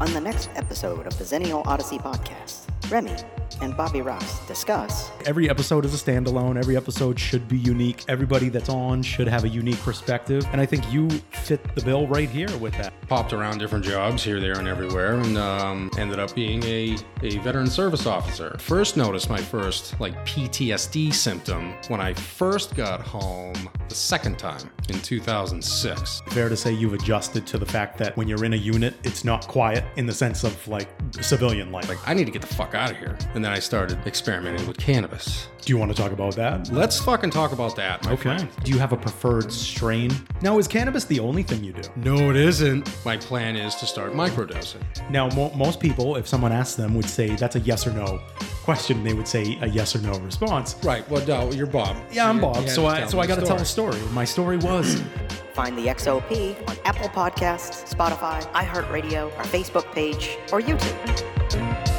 On the next episode of the Xennial Odyssey podcast, Remy and Bobby Ross discuss Every episode is a standalone. Every episode should be unique. Everybody that's on should have a unique perspective. And I think you fit the bill right here with that. Popped around different jobs here, there, and everywhere, and um, ended up being a, a veteran service officer. First noticed my first like PTSD symptom when I first got home the second time in 2006. Fair to say you've adjusted to the fact that when you're in a unit, it's not quiet in the sense of like civilian life. Like, I need to get the fuck out of here. And then I started experimenting with cannabis. Do you want to talk about that? Let's fucking talk about that, my friend. Do you have a preferred strain? Now, is cannabis the only thing you do? No, it isn't. My plan is to start microdosing. Now, mo- most people, if someone asks them, would say that's a yes or no question. They would say a yes or no response. Right. Well, no, you're Bob. Yeah, I'm Bob, so I so I got to tell a story. story. My story was Find the XOP on Apple Podcasts, Spotify, iHeartRadio, our Facebook page, or YouTube.